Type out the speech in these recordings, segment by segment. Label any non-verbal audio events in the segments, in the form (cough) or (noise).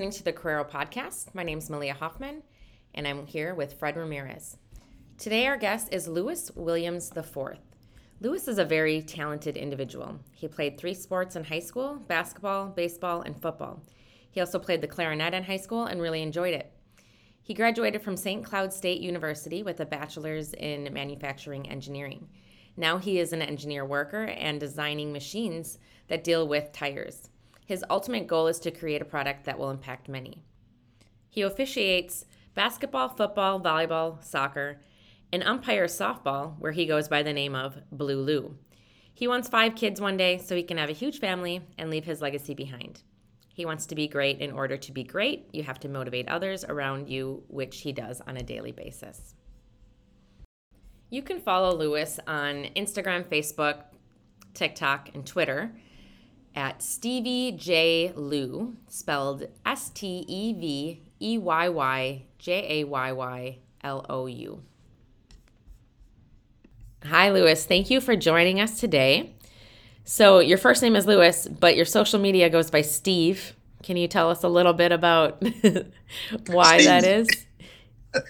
listening to the Carrero podcast. My name is Malia Hoffman, and I'm here with Fred Ramirez. Today, our guest is Lewis Williams IV. Lewis is a very talented individual. He played three sports in high school basketball, baseball, and football. He also played the clarinet in high school and really enjoyed it. He graduated from St. Cloud State University with a bachelor's in manufacturing engineering. Now he is an engineer worker and designing machines that deal with tires. His ultimate goal is to create a product that will impact many. He officiates basketball, football, volleyball, soccer, and umpires softball, where he goes by the name of Blue Lou. He wants five kids one day so he can have a huge family and leave his legacy behind. He wants to be great. In order to be great, you have to motivate others around you, which he does on a daily basis. You can follow Lewis on Instagram, Facebook, TikTok, and Twitter at Stevie J. Lou, spelled S T E V E Y Y J A Y Y L O U. Hi, Lewis. Thank you for joining us today. So, your first name is Lewis, but your social media goes by Steve. Can you tell us a little bit about (laughs) why Steve. that is? (laughs)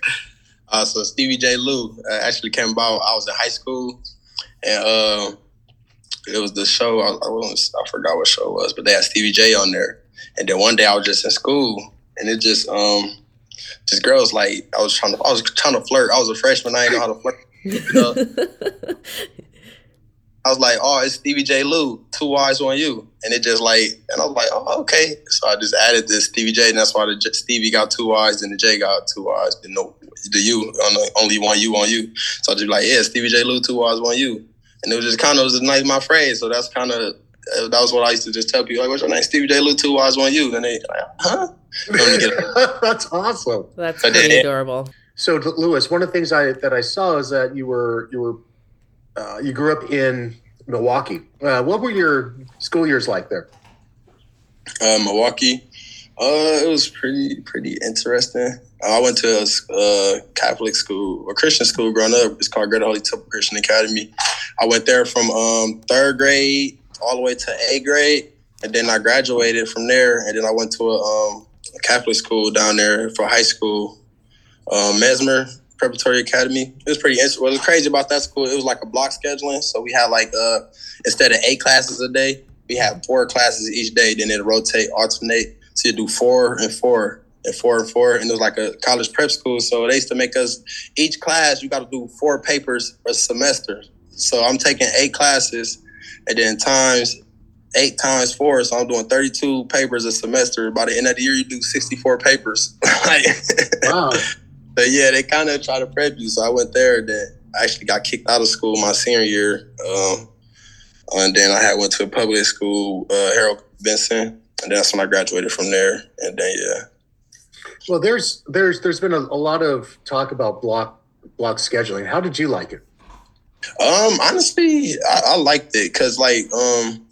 Uh, so, Stevie J. Lou uh, actually came about. I was in high school, and uh, it was the show. I, I, I forgot what show it was, but they had Stevie J on there. And then one day I was just in school, and it just um, just girls like I was trying to I was trying to flirt. I was a freshman. I didn't know how to flirt. You (laughs) know? I was like, oh, it's Stevie J. Lou, two eyes on you. And it just like, and I was like, oh, okay. So I just added this Stevie J, and that's why the Stevie got two eyes and the J got two eyes. and no, the U, only one U on you. So I just like, yeah, Stevie J. Lou, two eyes, one U and it was just kind of was a nice my phrase. So that's kind of that was what I used to just tell people like, "What's your name?" Stevie J. Lou. Two eyes on you, and they like, huh? (laughs) that's awesome. That's pretty then, adorable. So, Lewis, one of the things I that I saw is that you were you were uh, you grew up in Milwaukee. Uh, what were your school years like there? Uh, Milwaukee. Uh, it was pretty pretty interesting. I went to a uh, Catholic school a Christian school growing up. It's called Greater Holy Temple Christian Academy. I went there from um, third grade all the way to eighth grade, and then I graduated from there. And then I went to a, um, a Catholic school down there for high school, um, Messmer Preparatory Academy. It was pretty. What was crazy about that school? It was like a block scheduling, so we had like uh, instead of eight classes a day, we had four classes each day. Then it rotate, alternate. So you do four and four and four and four, and it was like a college prep school. So they used to make us each class you got to do four papers a semester. So I'm taking eight classes, and then times eight times four, so I'm doing 32 papers a semester. By the end of the year, you do 64 papers. (laughs) wow. (laughs) But yeah, they kind of try to prep you. So I went there. Then I actually got kicked out of school my senior year. Um, and then I had went to a public school, uh, Harold Benson, and that's when I graduated from there. And then yeah, well, there's there's there's been a, a lot of talk about block block scheduling. How did you like it? Um, honestly, I, I liked it because like um,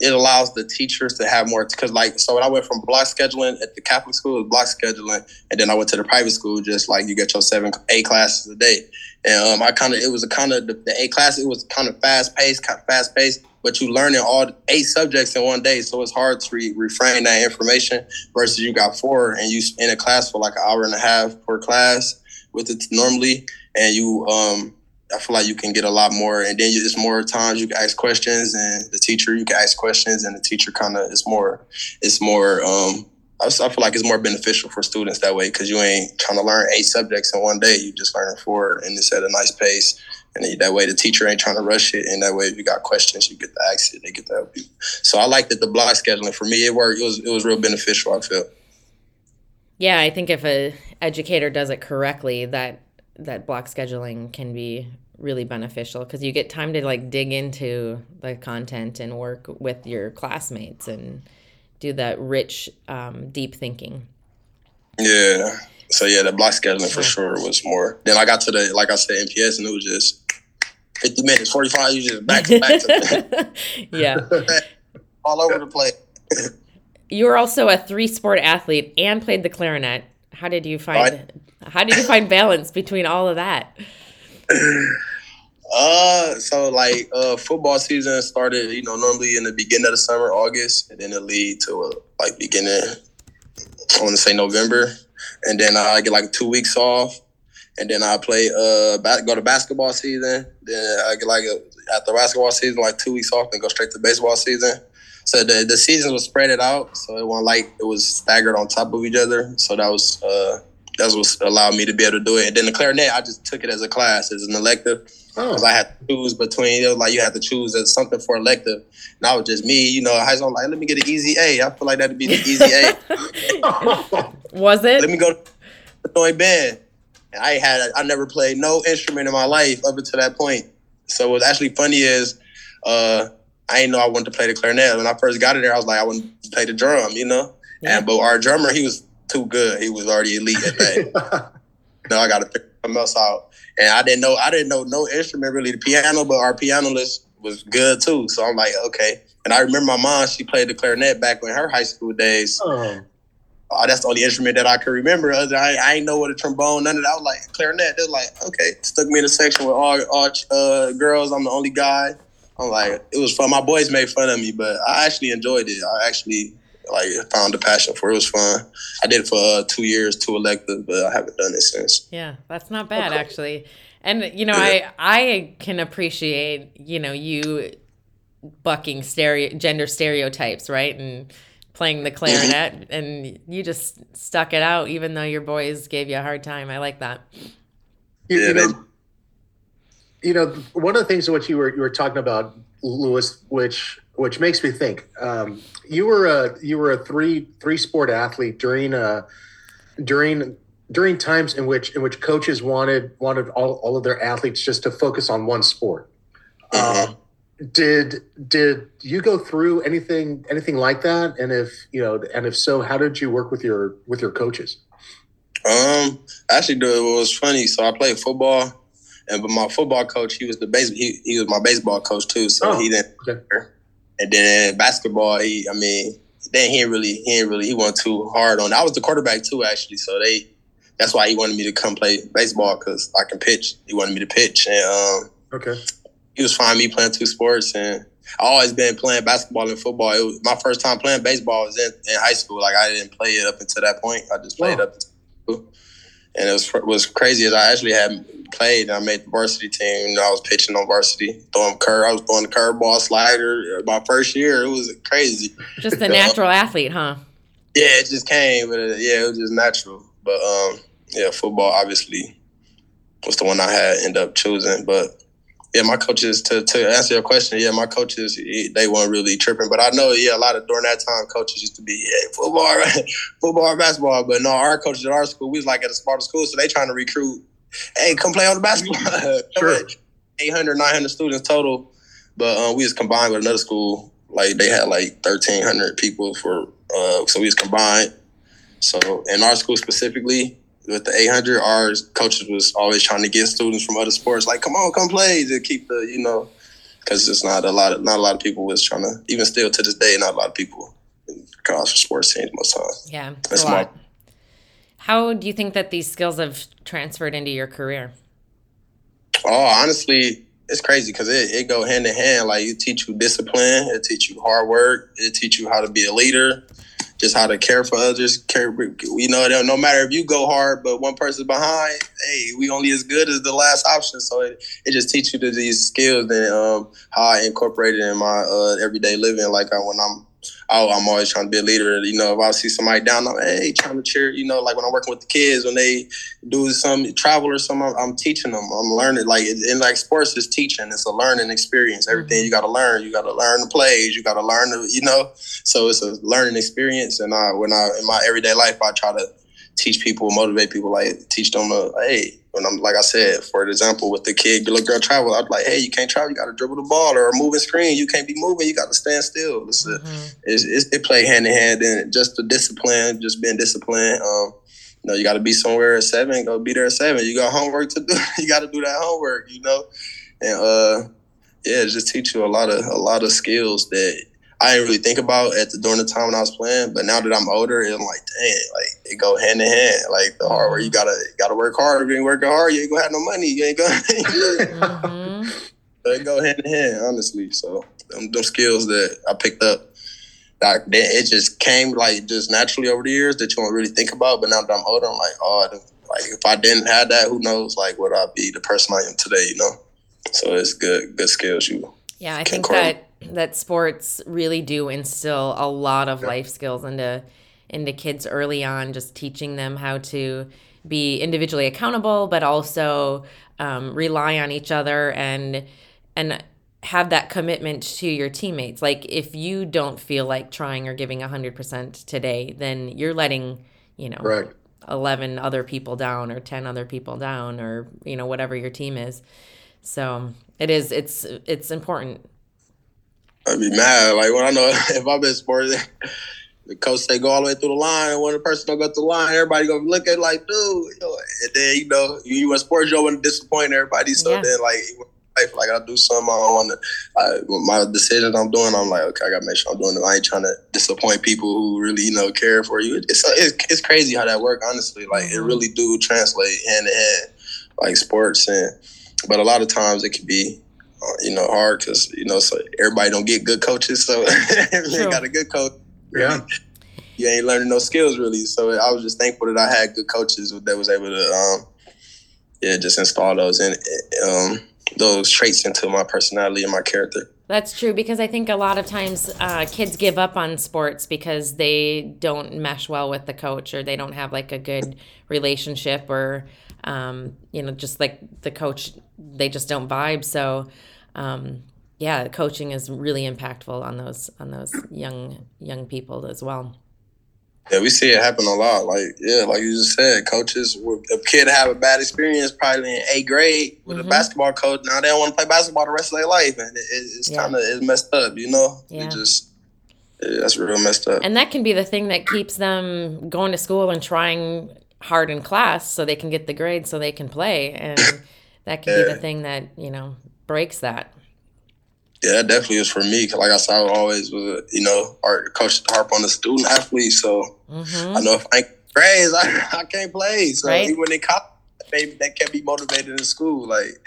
it allows the teachers to have more because like so when I went from block scheduling at the Catholic school, was block scheduling, and then I went to the private school, just like you get your seven A classes a day, and um, I kind of it was a kind of the, the A class, it was kind of fast paced, kind of fast paced but you learning all eight subjects in one day, so it's hard to re- refrain that information. Versus you got four, and you in a class for like an hour and a half per class with it normally, and you um I feel like you can get a lot more, and then it's more times you can ask questions, and the teacher you can ask questions, and the teacher kind of is more, it's more. um I, feel like it's more beneficial for students that way because you ain't trying to learn eight subjects in one day. You just learning four, and it's at a nice pace and that way the teacher ain't trying to rush it, and that way if you got questions, you get to ask it, they get to help you. So I like that the block scheduling for me it worked. It was it was real beneficial. I feel. Yeah, I think if a educator does it correctly, that that block scheduling can be really beneficial because you get time to like dig into the content and work with your classmates and do that rich, um, deep thinking. Yeah. So yeah, the block scheduling for sure was more. Then I got to the like I said MPS and it was just 50 minutes, 45, you just back to back to (laughs) Yeah. (laughs) All over the place. you were also a three sport athlete and played the clarinet. How did you find how do you find balance between all of that? (clears throat) Uh, so like uh, football season started, you know, normally in the beginning of the summer, August, and then it lead to a, like beginning. I want to say November, and then I get like two weeks off, and then I play uh go to basketball season. Then I get like a, after basketball season, like two weeks off, and go straight to baseball season. So the the season was spread it out, so it wasn't like it was staggered on top of each other. So that was uh that's what allowed me to be able to do it. And then the clarinet, I just took it as a class, as an elective. Because oh. I had to choose between, it was like you had to choose as something for elective. And I was just me, you know, high school, like, let me get an easy A. I feel like that'd be the easy A. (laughs) was it? Let me go to join band. And I had, I never played no instrument in my life up until that point. So what's actually funny is, uh, I didn't know I wanted to play the clarinet. When I first got it there, I was like, I want to play the drum, you know? Yeah. And, but our drummer, he was too good. He was already elite at that. (laughs) no, I got to figure something else out. And I didn't know I didn't know no instrument really, the piano, but our pianist was good too. So I'm like, okay. And I remember my mom, she played the clarinet back in her high school days. Oh. Uh, that's the only instrument that I can remember. I, I ain't know what a trombone, none of that. I was like clarinet. They're like, okay, stuck me in a section with all, all uh, girls. I'm the only guy. I'm like, it was fun. My boys made fun of me, but I actually enjoyed it. I actually like found a passion for it. It was fun. I did it for uh, two years, two electives, but I haven't done it since. Yeah, that's not bad okay. actually. And you know, I I can appreciate you know you bucking stereo gender stereotypes, right? And playing the clarinet, mm-hmm. and you just stuck it out, even though your boys gave you a hard time. I like that. You, yeah, you know, you know, one of the things what you were you were talking about, Lewis, which which makes me think. Um, you were a you were a three three sport athlete during uh during during times in which in which coaches wanted wanted all, all of their athletes just to focus on one sport. Mm-hmm. Um, did did you go through anything anything like that? And if you know, and if so, how did you work with your with your coaches? Um, actually, it was funny. So I played football, and but my football coach, he was the base. He, he was my baseball coach too. So oh, he didn't. Okay. And then basketball, he, I mean, then he really, he ain't really, he went too hard on. I was the quarterback too, actually. So they, that's why he wanted me to come play baseball because I can pitch. He wanted me to pitch, and um, okay, he was fine me playing two sports, and I always been playing basketball and football. It was my first time playing baseball was in, in high school. Like I didn't play it up until that point. I just played wow. up, and it was was crazy as I actually had played. And I made the varsity team. You know, I was pitching on varsity, throwing curve. I was throwing the curveball slider. My first year, it was crazy. Just a (laughs) natural athlete, huh? Yeah, it just came. But uh, yeah, it was just natural. But um, yeah, football obviously was the one I had end up choosing. But yeah, my coaches to to answer your question, yeah, my coaches they weren't really tripping, but I know yeah, a lot of during that time coaches used to be yeah, football, (laughs) football, basketball, but no, our coaches at our school we was like at a smarter school, so they trying to recruit hey, come play on the basketball. (laughs) sure. 800, 900 students total. But um, we was combined with another school. Like they had like 1,300 people for, uh, so we was combined. So in our school specifically, with the 800, our coaches was always trying to get students from other sports, like, come on, come play to keep the, you know, because it's not a lot of, not a lot of people was trying to, even still to this day, not a lot of people in college for sports teams most times. Yeah, that's a lot. How do you think that these skills have transferred into your career? Oh, honestly, it's crazy because it, it go hand in hand. Like it teach you discipline, it teach you hard work, it teach you how to be a leader, just how to care for others. Care, you know, no matter if you go hard, but one person behind, hey, we only as good as the last option. So it, it just teach you these skills and um, how I incorporate it in my uh, everyday living. Like I, when I'm oh, I'm always trying to be a leader. You know, if I see somebody down, I'm hey, trying to cheer. You know, like when I'm working with the kids when they do some travel or something, I'm, I'm teaching them. I'm learning. Like in like sports is teaching. It's a learning experience. Everything mm-hmm. you got to learn. You got to learn the plays. You got to learn the. You know, so it's a learning experience. And I, when I in my everyday life, I try to teach people, motivate people, like teach them, uh, hey, when I'm like I said, for example, with the kid, little girl travel, I'd like, hey, you can't travel, you got to dribble the ball or a moving screen, you can't be moving, you got to stand still. It's, mm-hmm. a, it's, it's, it play hand in hand, and just the discipline, just being disciplined. Um, you know, you got to be somewhere at seven, go be there at seven. You got homework to do, (laughs) you got to do that homework, you know, and uh, yeah, just teach you a lot of a lot of skills that I didn't really think about at the during the time when I was playing. But now that I'm older, I'm like, dang, like it go hand in hand. Like the hard work, you gotta gotta work hard. If you ain't working hard, you ain't gonna have no money. You ain't gonna. (laughs) mm-hmm. they go hand in hand, honestly. So them, them skills that I picked up, like it just came like just naturally over the years that you don't really think about. But now that I'm older, I'm like, oh, like if I didn't have that, who knows? Like, would I be the person I am today? You know. So it's good, good skills you. Yeah, I think that that sports really do instill a lot of yeah. life skills into into kids early on, just teaching them how to be individually accountable, but also um, rely on each other and and have that commitment to your teammates. Like if you don't feel like trying or giving 100% today, then you're letting, you know, right. 11 other people down or 10 other people down or, you know, whatever your team is. So, it is it's it's important. I'd be mad like when I know (laughs) if I'm in sports (laughs) the coach say go all the way through the line, and when the person don't go through the line, everybody gonna look at like, dude, you know, and then you know, you, a sports, you want to disappoint everybody. So yeah. then like life, like I do something I don't want to. my decisions I'm doing, I'm like, okay, I gotta make sure I'm doing it. I ain't trying to disappoint people who really, you know, care for you. It's it's, it's crazy how that work. Honestly, like it mm-hmm. really do translate hand in hand, like sports and. But a lot of times it can be uh, you know, hard because you know, so everybody don't get good coaches. So (laughs) if you got a good coach, yeah. (laughs) You ain't learning no skills really. So I was just thankful that I had good coaches that was able to, um, yeah, just install those and um, those traits into my personality and my character. That's true because I think a lot of times uh, kids give up on sports because they don't mesh well with the coach or they don't have like a good relationship or um, you know just like the coach they just don't vibe. So um, yeah, coaching is really impactful on those on those young young people as well. Yeah, we see it happen a lot. Like, yeah, like you just said, coaches, a kid have a bad experience probably in eighth grade with mm-hmm. a basketball coach. Now they don't want to play basketball the rest of their life, and it, it's yeah. kind of it's messed up, you know. Yeah. It just yeah, that's real messed up. And that can be the thing that keeps them going to school and trying hard in class so they can get the grades so they can play, and (coughs) that can yeah. be the thing that you know breaks that. Yeah, that definitely is for me. Cause like I said, I always was, you know, our coach harp on the student athlete. So mm-hmm. I know if I ain't grades, (laughs) I, I can't play. So right. even in college, maybe that can't be motivated in school. Like,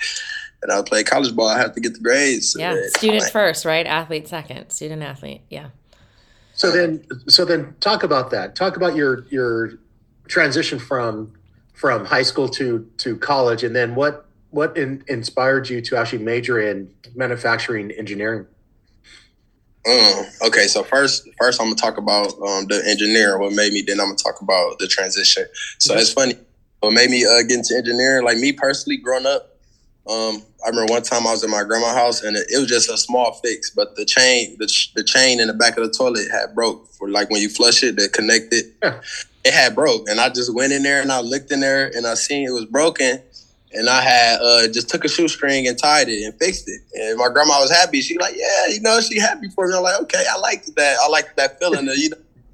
and I play college ball, I have to get the grades. Yeah, student first, right? Athlete second. Student athlete. Yeah. So then, so then, talk about that. Talk about your your transition from from high school to to college, and then what what in, inspired you to actually major in manufacturing engineering? Um, okay, so first, first I'm gonna talk about um, the engineering. What made me? Then I'm gonna talk about the transition. So mm-hmm. it's funny. What made me uh, get into engineering? Like me personally, growing up, um, I remember one time I was at my grandma's house and it, it, was just a small fix, but the chain, the, the chain in the back of the toilet had broke. For like when you flush it, that connected, yeah. It had broke. And I just went in there and I looked in there and I seen it was broken and I had uh, just took a shoestring and tied it and fixed it. And my grandma was happy. She like, yeah, you know, she happy for me. I'm like, okay, I like that. I like that feeling of you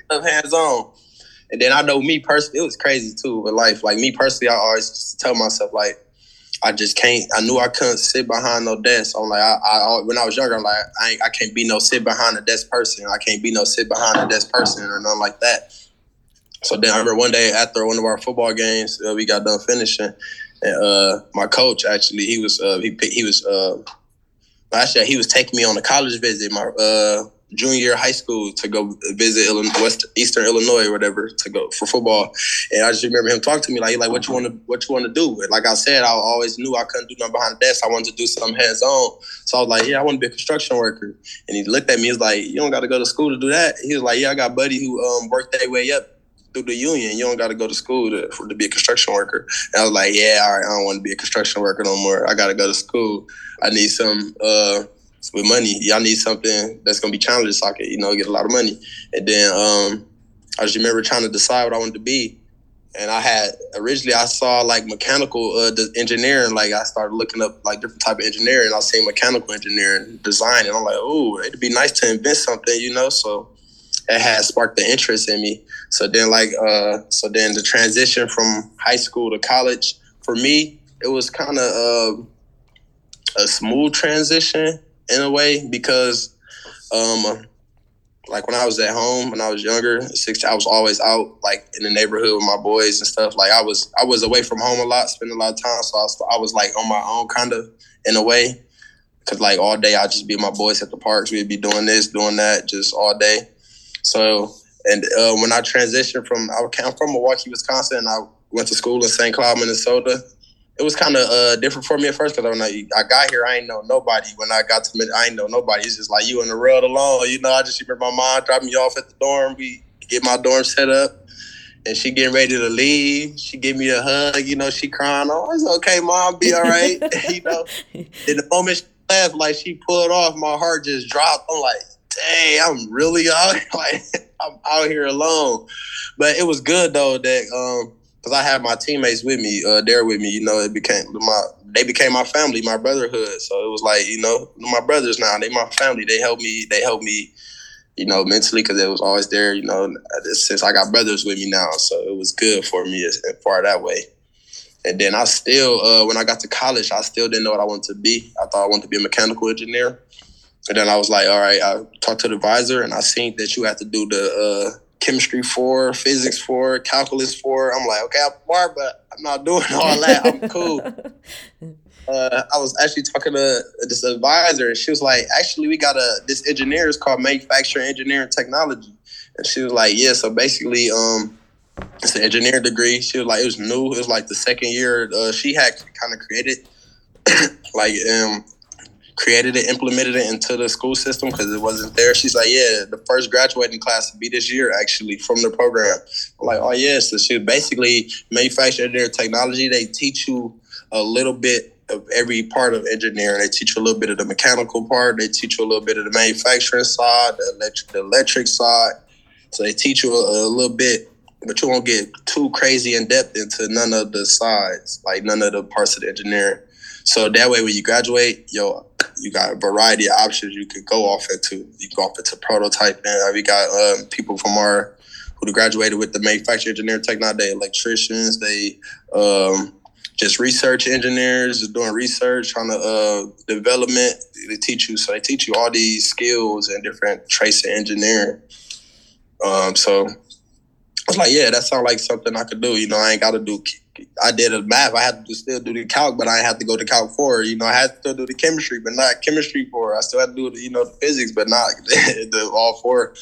know, hands on. And then I know me personally, it was crazy too with life. Like me personally, I always tell myself like, I just can't. I knew I couldn't sit behind no desk. I'm like, I, I when I was younger, I'm like, I, I can't be no sit behind a desk person. I can't be no sit behind a desk person or nothing like that. So then I remember one day after one of our football games, uh, we got done finishing and uh, my coach actually, he was uh, he he was uh, actually he was taking me on a college visit my uh, junior year of high school to go visit Illinois, West Eastern Illinois or whatever to go for football. And I just remember him talking to me like, like what you want to what you want to do. And like I said, I always knew I couldn't do nothing behind the desk. I wanted to do something hands on. So I was like, yeah, I want to be a construction worker. And he looked at me. He was like, you don't got to go to school to do that. He was like, yeah, I got buddy who um, worked their way up through the union. You don't got to go to school to for, to be a construction worker. And I was like, yeah, all right, I don't want to be a construction worker no more. I got to go to school. I need some uh, with money. Y'all need something that's gonna be challenging so I can, you know, get a lot of money. And then um, I just remember trying to decide what I wanted to be. And I had originally I saw like mechanical uh, engineering. Like I started looking up like different type of engineering. I seen mechanical engineering, design, and I'm like, oh, it'd be nice to invent something, you know. So it had sparked the interest in me. So then like uh so then the transition from high school to college for me it was kind of uh, a smooth transition in a way because um like when I was at home when I was younger, six I was always out like in the neighborhood with my boys and stuff. Like I was I was away from home a lot, spending a lot of time, so I was, I was like on my own kind of in a way. Cause like all day I'd just be my boys at the parks. We'd be doing this, doing that, just all day. So and uh, when I transitioned from I came from Milwaukee, Wisconsin, and I went to school in St. Cloud, Minnesota. It was kind of uh, different for me at first because when I, I got here, I ain't know nobody. When I got to, I ain't know nobody. It's just like you in the road alone. You know, I just remember my mom dropping me off at the dorm. We get my dorm set up and she getting ready to leave. She give me a hug, you know, she crying. Oh, it's okay, mom, be all right. (laughs) you know, (laughs) in the moment she left, like she pulled off, my heart just dropped. I'm like, dang, I'm really (laughs) out, like I'm out here alone. But it was good though that um because I had my teammates with me, uh, there with me. You know, it became my they became my family, my brotherhood. So it was like you know my brothers now. They my family. They help me. They help me you know, mentally because it was always there, you know, since I got brothers with me now. So it was good for me as, as far that way. And then I still, uh, when I got to college, I still didn't know what I wanted to be. I thought I wanted to be a mechanical engineer. And then I was like, all right, I talked to the advisor and I seen that you have to do the uh, chemistry for, physics for, calculus for. I'm like, okay, I'm smart, but I'm not doing all that. I'm (laughs) cool. uh, I was actually talking to this advisor, and she was like, "Actually, we got a this engineer is called manufacturing engineering technology," and she was like, "Yeah, so basically, um, it's an engineering degree." She was like, "It was new. It was like the second year. Uh, she had kind of created, (coughs) like, um, created it, implemented it into the school system because it wasn't there." She's like, "Yeah, the first graduating class to be this year actually from the program." I'm like, "Oh yes." Yeah. So she basically manufacturing engineering technology. They teach you a little bit of every part of engineering. They teach you a little bit of the mechanical part. They teach you a little bit of the manufacturing side, the electric, the electric side. So they teach you a, a little bit, but you won't get too crazy in depth into none of the sides, like none of the parts of the engineering. So that way, when you graduate, yo, you got a variety of options you could go off into. You go off into prototyping. We got um, people from our who graduated with the manufacturing engineering technology, they electricians, they um, just research engineers doing research trying to uh, development. They teach you, so they teach you all these skills and different traits of engineering. Um, so I was like, yeah, that sounds like something I could do. You know, I ain't got to do. I did a math. I had to still do the calc, but I had to go to calc four. You know, I had to still do the chemistry, but not chemistry four. I still had to do the, you know the physics, but not (laughs) the all four.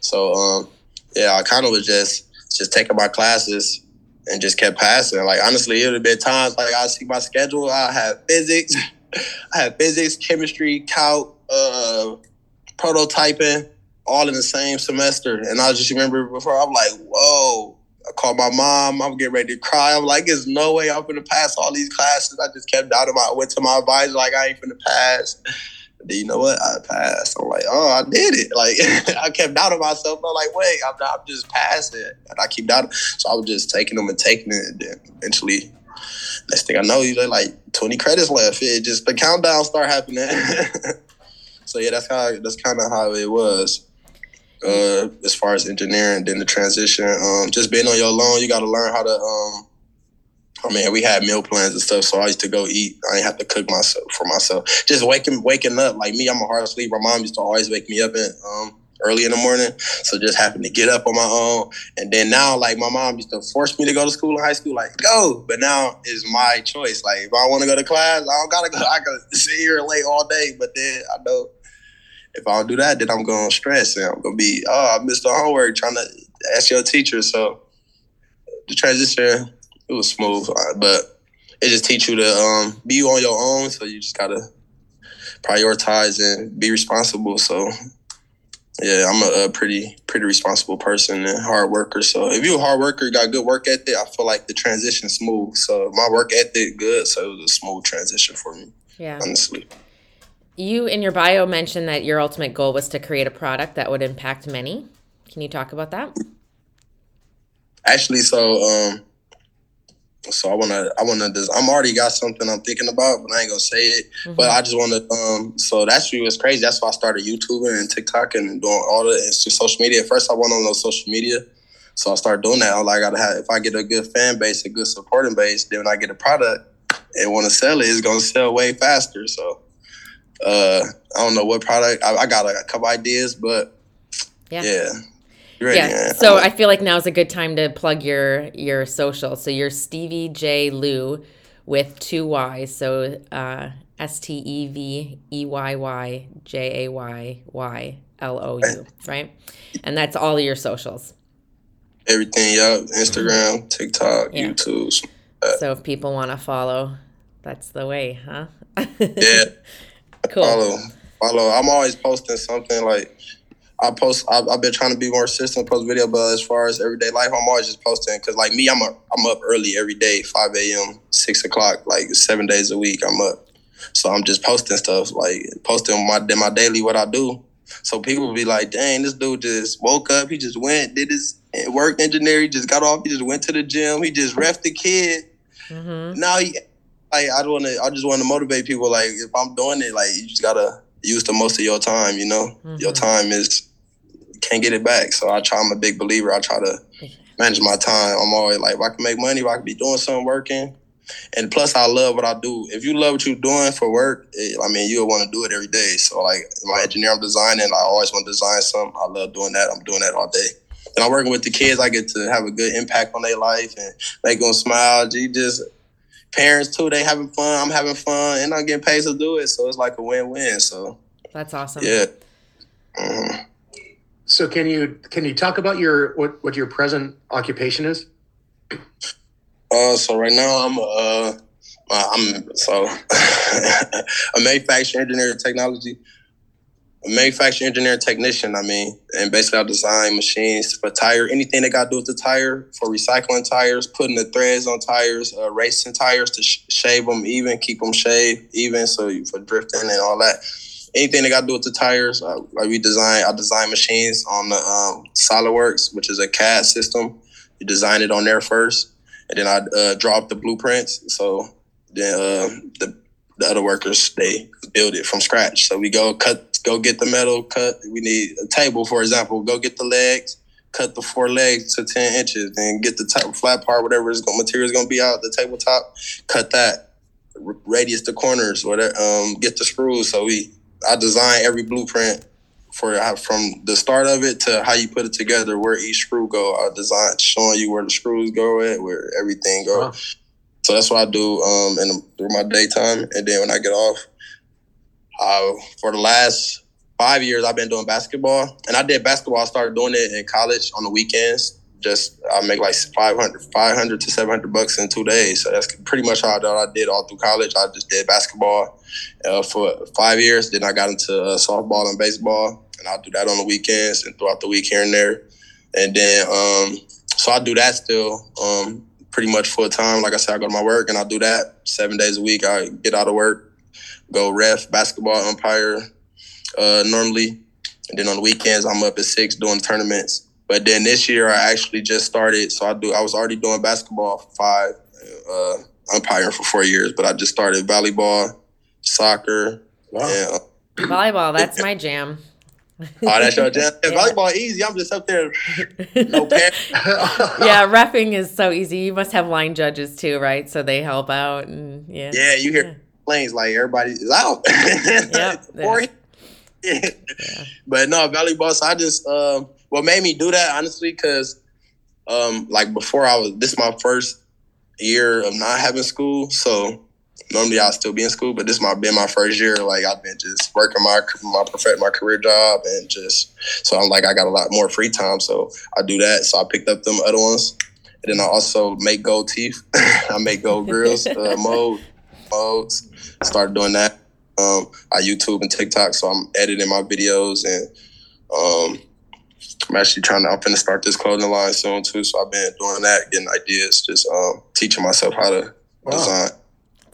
So um, yeah, I kind of was just just taking my classes and just kept passing. Like honestly, it would have been times like I see my schedule. I have physics, (laughs) I have physics, chemistry, calc, uh, prototyping, all in the same semester. And I just remember before I'm like, whoa. I called my mom. I'm getting ready to cry. I'm like, there's no way I'm gonna pass all these classes. I just kept out of my went to my advisor like I ain't gonna pass you know what? I passed. I'm like, oh, I did it. Like (laughs) I kept doubting myself. I'm like, wait, I'm, I'm just passing. And I keep doubting. So I was just taking them and taking it. And then eventually, next thing I know, you like 20 credits left. It just the countdown start happening. (laughs) so yeah, that's how that's kind of how it was. Uh, as far as engineering, then the transition, um, just being on your own, you got to learn how to um, I mean, we had meal plans and stuff, so I used to go eat. I didn't have to cook myself for myself. Just waking waking up like me, I'm a hard sleeper. My mom used to always wake me up um, early in the morning, so just happened to get up on my own. And then now, like my mom used to force me to go to school in high school, like go. But now is my choice. Like if I want to go to class, I don't gotta go. I can sit here late all day. But then I know if I don't do that, then I'm gonna stress and I'm gonna be oh I missed the homework trying to ask your teacher. So the transition it was smooth, uh, but it just teach you to um, be on your own. So you just gotta prioritize and be responsible. So yeah, I'm a, a, pretty pretty responsible person and hard worker. So if you're a hard worker, got good work ethic, I feel like the transition smooth. So my work ethic good, so it was a smooth transition for me. Yeah, honestly. You in your bio mentioned that your ultimate goal was to create a product that would impact many. Can you talk about that? Actually, so um, so I wanna, I wanna. I'm already got something I'm thinking about, but I ain't gonna say it. Mm-hmm. But I just wanna. Um, so that's really was crazy. That's why I started YouTube and TikTok and doing all the social media. First, I went on those social media, so I started doing that. Like, I gotta have. If I get a good fan base, a good supporting base, then when I get a product and want to sell it, it's gonna sell way faster. So uh, I don't know what product. I, I got a, a couple ideas, but yeah. yeah yeah. So I feel like now is a good time to plug your your social. So you're Stevie J Lou with two Y's. So uh, S T E V E Y Y J A Y Y L O U, right? And that's all your socials. Everything, yeah. Instagram, TikTok, Yeah. YouTube. So if people want to follow, that's the way, huh? (laughs) Yeah. Cool. Follow, follow. I'm always posting something like I post. I've, I've been trying to be more consistent, post video, but as far as everyday life, I'm always just posting because like me, I'm a, I'm up early every day, 5 a.m., six o'clock, like seven days a week. I'm up, so I'm just posting stuff like posting my my daily what I do. So people be like, "Dang, this dude just woke up. He just went, did his work engineering, just got off. He just went to the gym. He just ref the kid. hmm now he, like I want to. I just want to motivate people. Like if I'm doing it, like you just gotta use the most of your time. You know, your Mhm. time is can't get it back. So I try. I'm a big believer. I try to manage my time. I'm always like, if I can make money, if I can be doing something working. And plus, I love what I do. If you love what you're doing for work, it, I mean, you'll want to do it every day. So, like, my engineer, I'm designing. I always want to design something. I love doing that. I'm doing that all day. And I'm working with the kids. I get to have a good impact on their life and make them smile. You just parents too. They having fun. I'm having fun, and I'm getting paid to do it. So it's like a win-win. So That's awesome. yeah. Mhm. So can you can you talk about your what what your present occupation is? Uh, so right now I'm uh, uh, I'm so (laughs) a manufacturing engineer in technology, a manufacturing engineer technician. I mean, and basically I design machines for tire, anything that got to do with the tire, for recycling tires, putting the threads on tires, uh, racing tires to sh- shave them even, keep them shaved even, so for drifting and all that. Anything that got to do with the tires, uh, like we design. I design machines on the um, SolidWorks, which is a CAD system. You design it on there first and then I uh, draw up the blueprints. So then uh, the the other workers they build it from scratch. So we go cut, go get the metal cut. We need a table, for example. Go get the legs, cut the four legs to ten inches, and get the top flat part, whatever is material is going to be out the tabletop. Cut that R- radius the corners, whatever. Um, get the screws. So we I design every blueprint for from the start of it to how you put it together, where each screw go. I design showing you where the screws go at, where everything go. Wow. So that's what I do um, in through my daytime, and then when I get off, uh, for the last five years I've been doing basketball, and I did basketball. I started doing it in college on the weekends. Just I make like 500, 500 to seven hundred bucks in two days. So that's pretty much how I, I did all through college. I just did basketball uh, for five years. Then I got into uh, softball and baseball, and I'll do that on the weekends and throughout the week here and there. And then um, so I do that still. Um, pretty much full time. Like I said, I go to my work and I do that seven days a week. I get out of work, go ref, basketball umpire uh, normally. And then on the weekends, I'm up at six doing tournaments. But then this year, I actually just started. So I do. I was already doing basketball for five, uh, umpiring for four years. But I just started volleyball, soccer, Wow. and uh, Volleyball, that's my jam. (laughs) oh, that's your jam. Yeah. Volleyball easy. I'm just up there, no (laughs) pants. yeah, refing is so easy. You must have line judges too, right? So they help out and yeah. Yeah, you hear planes like everybody is out. (laughs) Yep. Or- yeah. (laughs) But no, volleyball. So I just um, what made me do that honestly, because um, like before I was this is my first year of not having school, so normally I'll still be in school, but this might been my first year. Like I've been just working my my perfect my career job and just so I'm like I got a lot more free time, so I do that. So I picked up them other ones, and then I also make gold teeth. (laughs) I make gold grills, uh, mold Started doing that. Um, I YouTube and TikTok, so I'm editing my videos and um, I'm actually trying to. I'm finna start this clothing line soon too. So I've been doing that, getting ideas, just um, teaching myself how to Wow. design.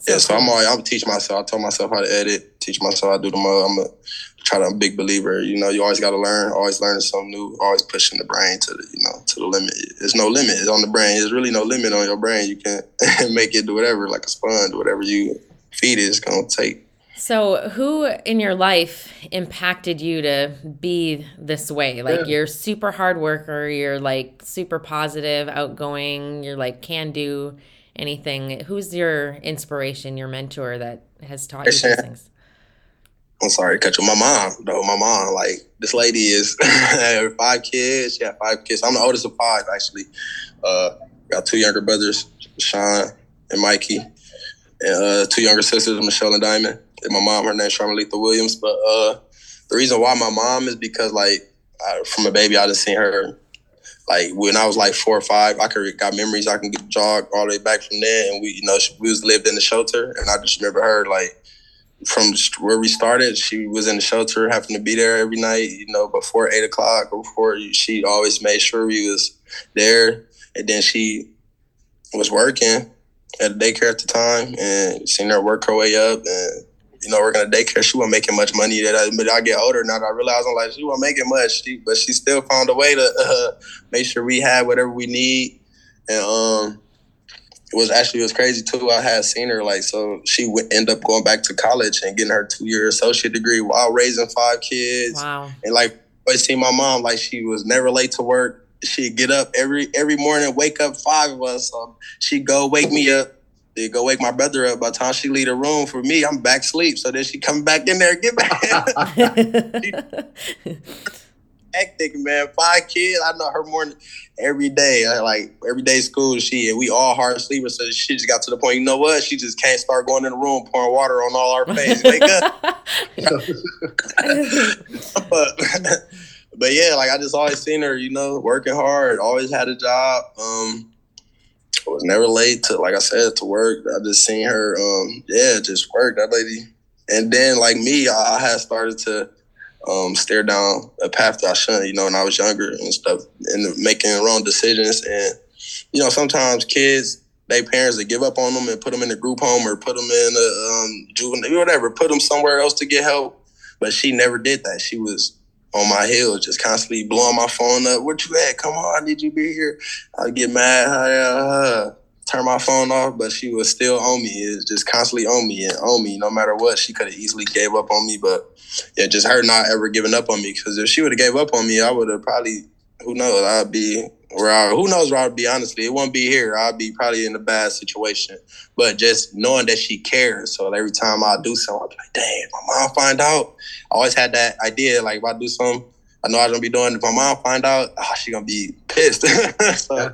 Yeah, so I'm always, I'm teaching myself. I taught myself how to edit, teach myself how to do the mode. I'm a try to. I'm a big believer. You know, you always got to learn. Always learning something new. Always pushing the brain to the you know to the limit. There's no limit on the brain. There's really no limit on your brain. You can (laughs) make it do whatever, like a sponge. Whatever you feed is gonna take. So, who in your life impacted you to be this way? Like, Yeah. you're super hard worker, you're like super positive, outgoing, you're like can do anything. Who's your inspiration, your mentor that has taught you these things? I'm sorry cut you. My mom, though. My mom, like this lady is (laughs) five kids. She had five kids. I'm the oldest of five, actually. Uh, got two younger brothers, Sean and Mikey, uh, two younger sisters, Michelle and Diamond. And my mom, her name's Charmelita Williams. But uh, the reason why my mom is because like I, from a baby, I just seen her. Like when I was like four or five, I could got memories. I can get jog all the way back from there, and we, you know, we was lived in the shelter, and I just remember her like from where we started. She was in the shelter, having to be there every night. You know, before eight o'clock, before she always made sure we was there, and then she was working at daycare at the time, and seen her work her way up, and you know, working at daycare, she wasn't making much money. That I, but I get older now, I realize I'm like she wasn't making much, she, but she still found a way to uh, make sure we had whatever we need. And um, it was actually it was crazy too. I had seen her like so she would end up going back to college and getting her two year associate degree while raising five kids. Wow! And like I see my mom, like she was never late to work. She'd get up every every morning, wake up five of us. Um, so she'd go wake me up they go wake my brother up. By the time she leave the room for me, I'm back sleep. So then she come back in there, get back. (laughs) (laughs) Hectic, man. Five kids. I know her morning every day. Uh, like every day school, she and we all hard sleepers. So she just got to the point. You know what? She just can't start going in the room pouring water on all our face. Wake up. (laughs) but, but yeah, like I just always seen her. You know, working hard. Always had a job. Um, I was never late to, like I said, to work. I just seen her, um, yeah, just work that lady. And then, like me, I, I had started to um, stare down a path that I shouldn't, you know, when I was younger and stuff, and making wrong decisions. And you know, sometimes kids, they parents, they give up on them and put them in a group home or put them in a um, juvenile, whatever, put them somewhere else to get help. But she never did that. She was on my heels, just constantly blowing my phone up. What you at? Come on, I need you be here. I get mad, uh, turn my phone off, but she was still on me. It's just constantly on me and on me. No matter what, she could have easily gave up on me, but yeah, just her not ever giving up on me. Because if she would have gave up on me, I would have probably, who knows, I'd be where I, who knows where I'd be. Honestly, it won't be here. I'd be probably in a bad situation. But just knowing that she cares, so every time I do something, I'll be like, "Damn, my mom find out." I always had that idea, like if I do something, I know I'm gonna be doing. If my mom find out, oh, she gonna be pissed. (laughs) so, yeah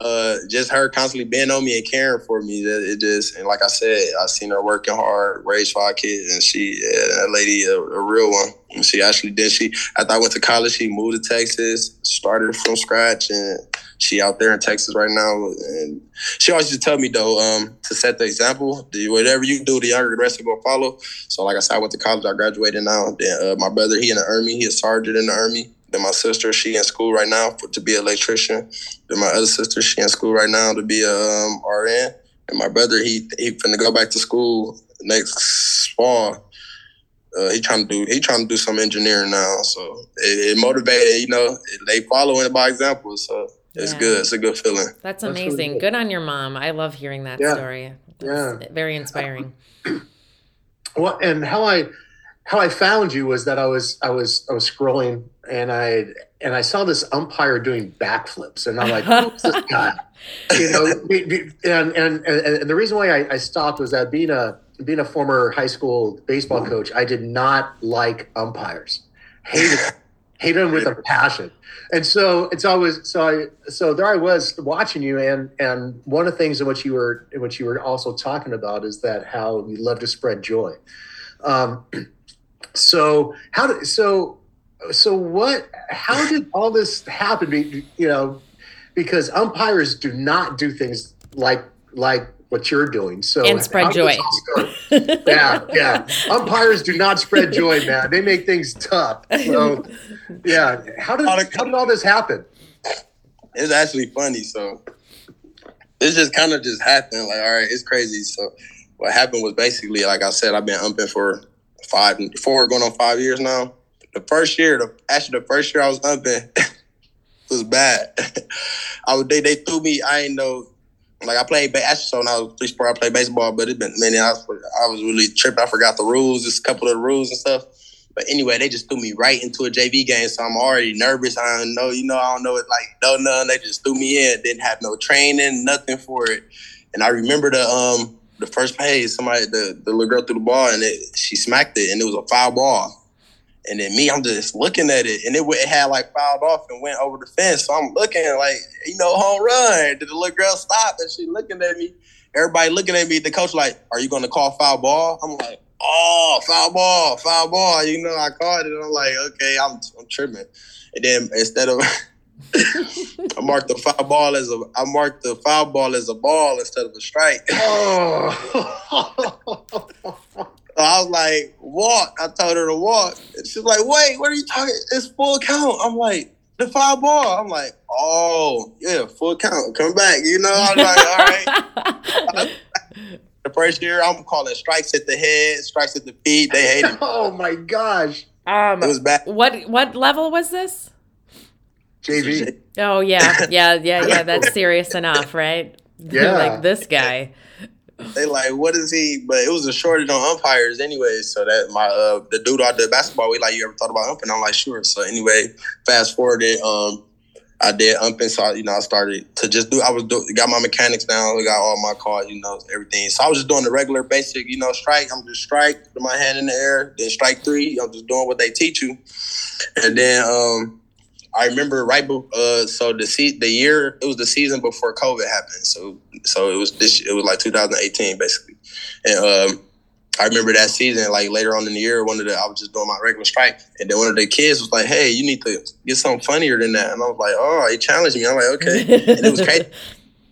uh, just her constantly being on me and caring for me. That it just and like I said, I seen her working hard, raise five kids, and she yeah, that lady a, a, real one. And she actually did. She after I went to college, she moved to Texas, started from scratch, and she out there in Texas right now. And she always just tell me though um, to set the example. Whatever you do, the younger the rest will follow. So like I said, I went to college. I graduated now. Then uh, my brother, he in the army. He a sergeant in the army. Then my sister, she in school right now for, to be an electrician. Then my other sister, she in school right now to be a um, RN. And my brother, he he finna go back to school next fall. Uh, he trying to do he trying to do some engineering now. So it, it motivated, you know, it, they following by example. So it's yeah. good. It's a good feeling. That's amazing. That's really good. good. on your mom. I love hearing that yeah. story. That's yeah, very inspiring. (clears throat) Well, and how I how I found you was that I was I was I was scrolling and I and I saw this umpire doing backflips and I'm like, who's this (laughs) guy? You know, and, and and the reason why I, I stopped was that being a being a former high school baseball coach, I did not like umpires. Hated (laughs) hated them with a passion. And so it's always so I so there I was watching you and and one of the things in which you were in which you were also talking about is that how you love to spread joy. Um, (clears throat) so how did so so what how did all this happen? You know because umpires do not do things like like what you're doing. So and spread joy. yeah yeah. Umpires do not spread joy man. They make things tough. So yeah. How did how did all this happen? It's actually funny. So it just kind of just happened. Like all right it's crazy. So what happened was basically like i said i've been umping for five, four going on five years now. The first year, the actually the first year I was umping (laughs) was bad. (laughs) I was they they threw me. I ain't know. Like I played actually so when I was three sport, I played baseball, but it been many. I was I was really tripping. I forgot the rules, just a couple of the rules and stuff. But anyway, they just threw me right into a JV game, so I'm already nervous. I don't know, you know, I don't know it like no none. They just threw me in. Didn't have no training, nothing for it. And I remember the um the first page, somebody the, the little girl threw the ball and it she smacked it and it was a foul ball. And then me, I'm just looking at it, and it, it had like fouled off and went over the fence. So I'm looking like, you know, home run. Did the little girl stop? And she looking at me. Everybody looking at me. The coach like, "Are you going to call foul ball?" I'm like, oh, foul ball, foul ball. You know, I called it. I'm like, okay, I'm, I'm tripping. And then instead of (laughs) I marked the foul ball as a I marked the foul ball as a ball instead of a strike. Oh. (laughs) So I was like, walk. I told her to walk. And she's like, wait, what are you talking? It's full count. I'm like, the foul ball. I'm like, oh, yeah, full count. Come back. You know, I'm like, all right. (laughs) the first year, I'm calling strikes at the head, strikes at the feet. They hated it. oh my gosh. um, It was bad. what what level was this? JV. Oh yeah, yeah, yeah, yeah. (laughs) That's serious enough, right? (laughs) Yeah. like this guy. They like, what is he? But it was a shortage on umpires anyway. So that my uh the dude I did basketball, we like, you ever thought about umping? I'm like, sure. So anyway, fast forwarded, um, I did umping. So I, you know, I started to just do. I was do, got my mechanics down. I got all my cards, you know, everything. So I was just doing the regular, basic, you know, strike. I'm just strike, put my hand in the air, then strike three. I'm just doing what they teach you, and then um. I remember right, be- uh, so the se- the year it was the season before COVID happened. So so it was this it was like 2018 basically, and um, I remember that season like later on in the year, one of the I was just doing my regular strike, and then one of the kids was like, "Hey, you need to get something funnier than that," and I was like, "Oh," he challenged me. I'm like, "Okay," and it was crazy. (laughs)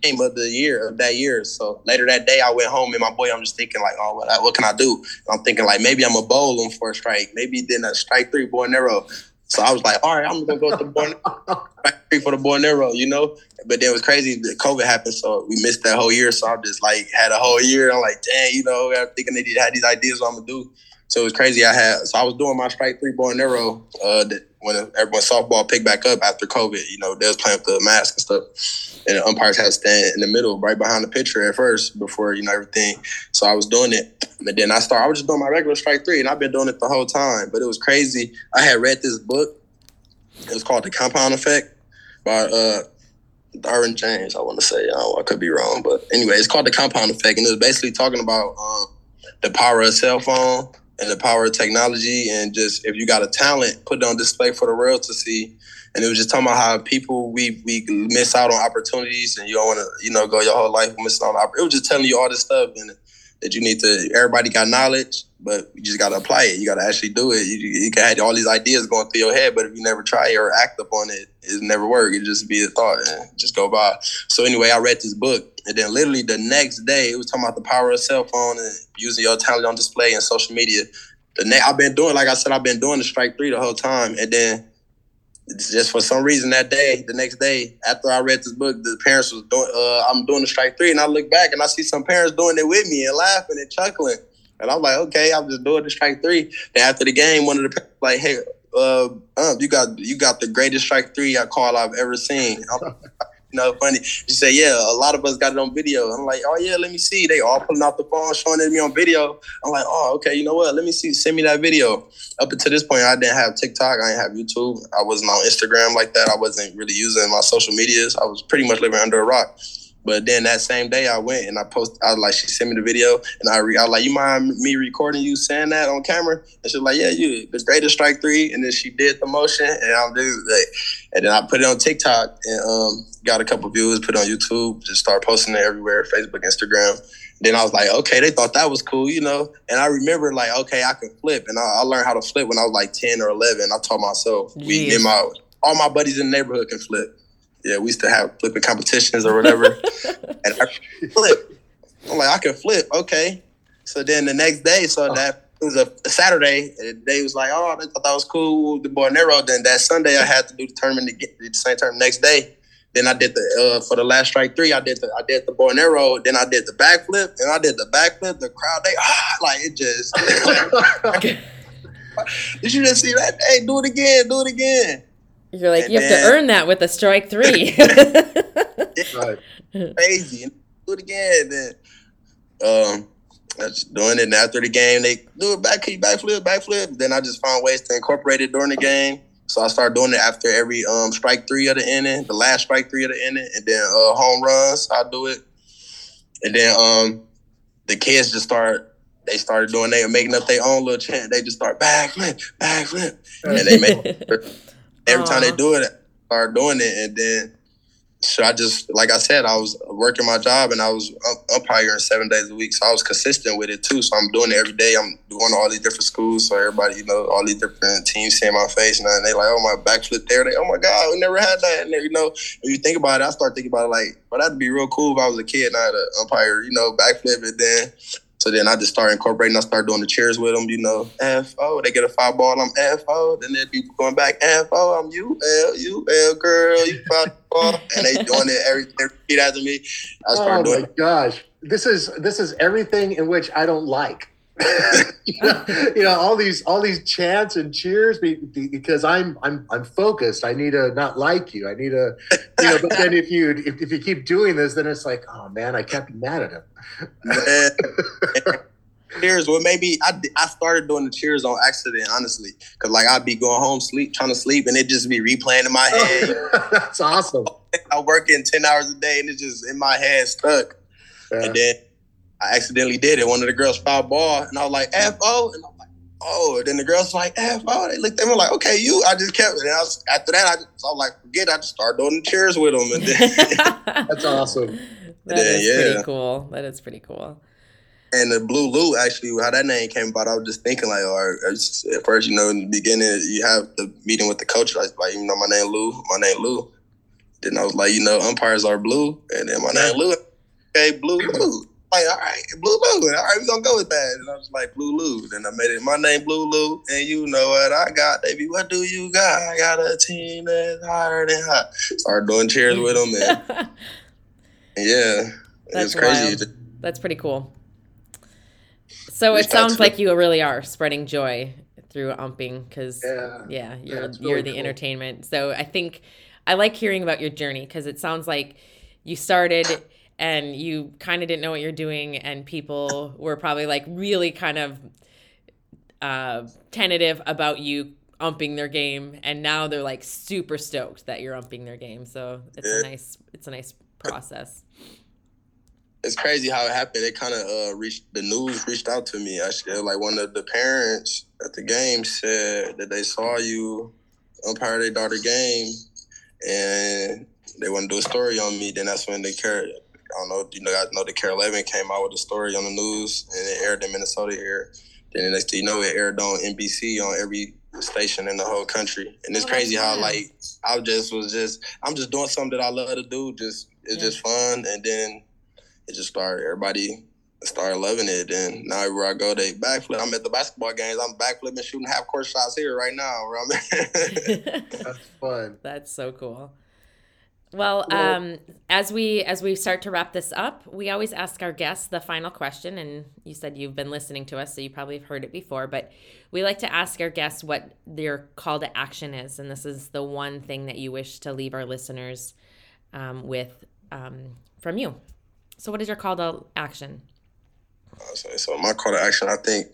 Game of the year of that year. So later that day, I went home and my boy, I'm just thinking like, oh, what, what can I do? I'm thinking like maybe I'm a bowl for a strike, maybe then a strike three boy narrow. So I was like, all right, I'm gonna go to the (laughs) three for the boy narrow, you know. But then it was crazy. that COVID happened, so we missed that whole year. So I just like had a whole year. I'm like, dang, you know, I'm thinking they had these ideas what I'm gonna do. So it was crazy. I had so I was doing my strike three boy narrow. Uh, when everyone softball picked back up after COVID, you know, they was playing with the mask and stuff, and the umpires had to stand in the middle, right behind the pitcher at first before you know everything. So I was doing it, but then I started. I was just doing my regular strike three, and I've been doing it the whole time. But it was crazy. I had read this book. It was called The Compound Effect by uh, Darwin James. I want to say I, I could be wrong, but anyway, it's called The Compound Effect, and it was basically talking about um, the power of cell phone and the power of technology, and just if you got a talent, put it on display for the world to see. And it was just talking about how people we we miss out on opportunities, and you don't want to you know go your whole life missing out on. It was just telling you all this stuff, and that you need to. Everybody got knowledge, but you just got to apply it. You got to actually do it. You, you can have all these ideas going through your head, but if you never try it or act upon it, it never work. It just be a thought and just go by. So anyway, I read this book, and then literally the next day, it was talking about the power of cell phone and using your talent on display and social media. The ne- I've been doing, like I said, I've been doing the strike three the whole time, and then just for some reason that day, the next day, after I read this book, the parents was doing. Uh, I'm doing the strike three, and I look back and I see some parents doing it with me and laughing and chuckling, and I'm like, okay, I'm just doing the strike three. Then after the game, one of the like, hey, uh, um, you got you got the greatest strike three I call I've ever seen. I'm, (laughs) you know, funny. She said, yeah, a lot of us got it on video. I'm like, oh yeah, let me see. They all pulling out the phone, showing it to me on video. I'm like, oh, okay, you know what? Let me see. Send me that video. Up until this point, I didn't have TikTok. I didn't have YouTube. I wasn't on Instagram like that. I wasn't really using my social medias. I was pretty much living under a rock. But then that same day, I went and I posted. I was like, she sent me the video, and I, re- I was like, you mind me recording you saying that on camera? And she's like, yeah, you the greatest strike three. And then she did the motion, and I'm dude, like, and then I put it on TikTok and um, got a couple views. Put it on YouTube, just start posting it everywhere, Facebook, Instagram. Then I was like, okay, they thought that was cool, you know. And I remember like, okay, I can flip, and I, I learned how to flip when I was like ten or eleven. I taught myself. We Jeez. get my all my buddies in the neighborhood can flip. Yeah, we used to have flipping competitions or whatever. (laughs) and I flip. I'm like, I can flip. Okay. So then the next day, so that it was a, a Saturday. And they was like, oh, they thought that was cool. The boy Nero. Then that Sunday, I had to do the tournament to get the same tournament next day. Then I did the uh, for the last strike three. I did the I did the boy Nero. Then I did the backflip. And I did the backflip. The crowd they ah, like it just. (laughs) (laughs) Did you just see that? Hey, do it again. Do it again. You're like, And you have then- to earn that with a strike three. (laughs) (laughs) right. crazy. And do it again. Then um I was doing it and after the game they do it back kick, backflip, backflip. Then I just found ways to incorporate it during the game. So I started doing it after every um strike three of the inning, the last strike three of the inning, and then uh home runs, I do it. And then um the kids just start they started doing they were making up their own little chant. They just start backflip, backflip. And they make (laughs) every time they uh-huh. do it, I start doing it, and then so I just, like I said, I was working my job and I was umpiring seven days a week. So I was consistent with it too. So I'm doing it every day. I'm going to all these different schools. So everybody, you know, all these different teams seeing my face and they like, oh, my backflip there. They, oh my God, we never had that. And you know, if you think about it, I start thinking about it like, well, that'd be real cool if I was a kid and I had an umpire, you know, backflip. And then so then I just start incorporating. I start doing the cheers with them. You know, F O. They get a five ball. I'm F O. Then they be going back F O. I'm U L U L girl. You five ball. And they doing it every, every repeat after me. I started oh doing. Oh my it. gosh, this is this is everything in which I don't like. (laughs) you, know, all these all these chants and cheers because I'm I'm I'm focused. I need to not like you. I need to, you know. But then if you if, if you keep doing this, then it's like, oh man, I can't be mad at him. Cheers. Well, maybe I, I started doing the cheers on accident, honestly, because like I'd be going home sleep, trying to sleep, and it just be replaying in my oh, head. (laughs) That's awesome. I work in ten hours a day, and it's just in my head stuck. Yeah. And then I accidentally did it. One of the girls fouled ball, and I was like, F O. And I'm like, oh. And then the girls like, F O. They looked at me like, okay, you. I just kept it. And I was, after that, I, just, I was like, forget it. I just started doing the cheers with them. And then, (laughs) That's awesome. (laughs) That then, is yeah. pretty cool. That is pretty cool. And the Blue Lou, actually, how that name came about, I was just thinking, like, or at first, you know, in the beginning, you have the meeting with the coach, like, like you know, my name Lou, my name Lou. Then I was like, you know, umpires are blue, and then my name Lou. Hey, Blue Lou like, all right, Blue Lou. All right, we're gonna go with that. And I was like, Blue Lou. Then I made it my name Blue Lou. And you know what I got, baby. What do you got? I got a team that's higher than hot. Started doing cheers with them and (laughs) yeah. That's it's crazy. Wild. That's pretty cool. So it sounds like you really are spreading joy through umping because yeah, yeah, you're yeah, you're the cool. entertainment. So I think I like hearing about your journey because it sounds like you started and you kind of didn't know what you're doing and people were probably like really kind of uh, tentative about you umping their game and now they're like super stoked that you're umping their game. So it's yeah. a nice it's a nice process. It's crazy how it happened. It kind of uh, reached the news reached out to me. Actually like one of the parents at the game said that they saw you umpire their daughter game and they want to do a story on me. Then that's when they cared I don't know, you know, I know the KARE 11 came out with a story on the news and it aired in Minnesota here. Then the next thing you know, it aired on NBC on every station in the whole country. And it's oh, crazy how like I just was just I'm just doing something that I love to do. Just it's yeah. just fun, and then it just started. Everybody started loving it. And now everywhere I go, they backflip. I'm at the basketball games. I'm backflipping, shooting half court shots here right now. (laughs) That's fun. (laughs) That's so cool. Well, um, as we as we start to wrap this up, we always ask our guests the final question, and you said you've been listening to us, so you probably have heard it before. But we like to ask our guests what their call to action is, and this is the one thing that you wish to leave our listeners um, with um, from you. So, what is your call to action? So, my call to action, I think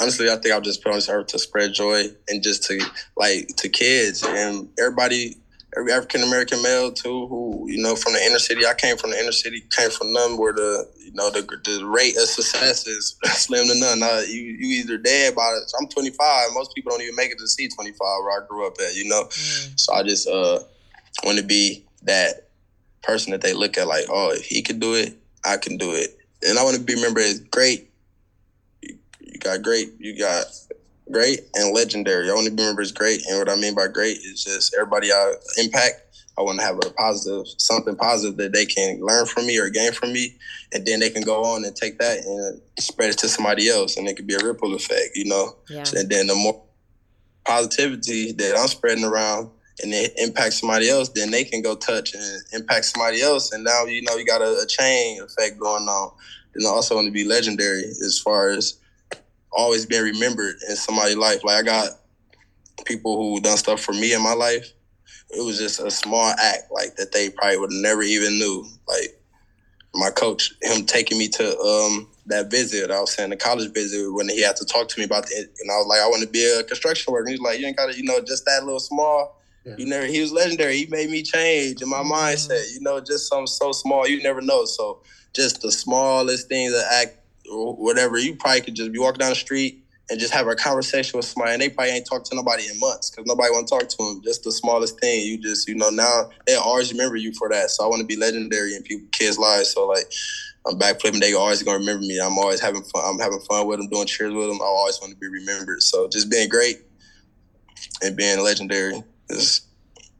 honestly, I think I'll just put on this earth to spread joy and just to like to kids and everybody every African American male too, who you know from the inner city. I came from the inner city, came from none where the you know the the rate of success is (laughs) slim to none. Uh, you you either dead by it. I'm 25. Most people don't even make it to see 25 where I grew up at. You know, mm. so I just uh want to be that person that they look at like, oh, if he could do it, I can do it, and I want to be remembered as great. You, you got great. You got great and legendary. I want to be remembered as great. And what I mean by great is just everybody I impact. I want to have a positive, something positive that they can learn from me or gain from me. And then they can go on and take that and spread it to somebody else. And it could be a ripple effect, you know? Yeah. And then the more positivity that I'm spreading around and it impacts somebody else, then they can go touch and impact somebody else. And now, you know, you got a, a chain effect going on. And I also want to be legendary as far as always been remembered in somebody's life. Like I got people who done stuff for me in my life. It was just a small act like that they probably would never even knew. Like my coach, him taking me to um, that visit, I was saying the college visit when he had to talk to me about it, and I was like, I want to be a construction worker. he's like, you ain't got to, you know, just that little small. Yeah. You never. He was legendary. He made me change in my mm-hmm. mindset. You know, just something so small, you never know. So just the smallest things that act or whatever, you probably could just be walking down the street and just have a conversation with somebody, and they probably ain't talked to nobody in months because nobody want to talk to them. Just the smallest thing, you just you know now they always remember you for that. So I want to be legendary in people kids' lives. So like. I'm back flipping. They always gonna remember me. I'm always having fun. I'm having fun with them, doing cheers with them. I always want to be remembered. So just being great and being legendary is,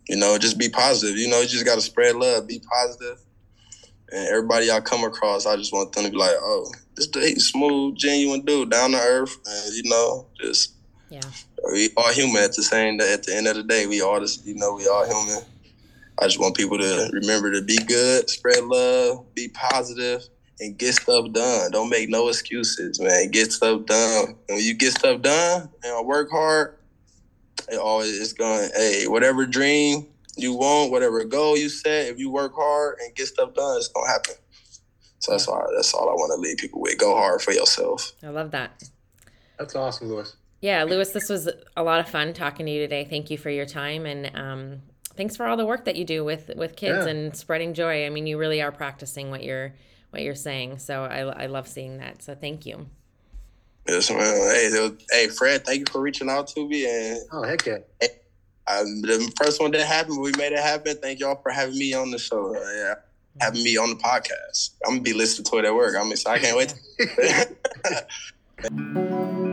you know, just be positive. You know, you just gotta spread love, be positive, and everybody y'all come across, I just want them to be like, oh, this dude, smooth, genuine dude, down to earth, and you know, just yeah. We all human at the same That at the end of the day. We all just you know, we all human. I just want people to remember to be good, spread love, be positive, and get stuff done. Don't make no excuses, man. Get stuff done. And when you get stuff done and work hard, it always is going, hey, whatever dream you want, whatever goal you set, if you work hard and get stuff done, it's gonna happen. So that's all. That's all I want to leave people with. Go hard for yourself. I love that. That's awesome, Lewis. Yeah, Lewis, this was a lot of fun talking to you today. Thank you for your time and um, thanks for all the work that you do with with kids yeah. and spreading joy. I mean, you really are practicing what you're what you're saying. So I I love seeing that. So thank you. Yes, man. Hey, was, hey, Fred, thank you for reaching out to me. And oh, heck yeah. Hey, the first one that happened, we made it happen. Thank y'all for having me on the show. Uh, yeah, having me on the podcast. I'm gonna be listening to it at work. I'm excited. I can't wait. (laughs)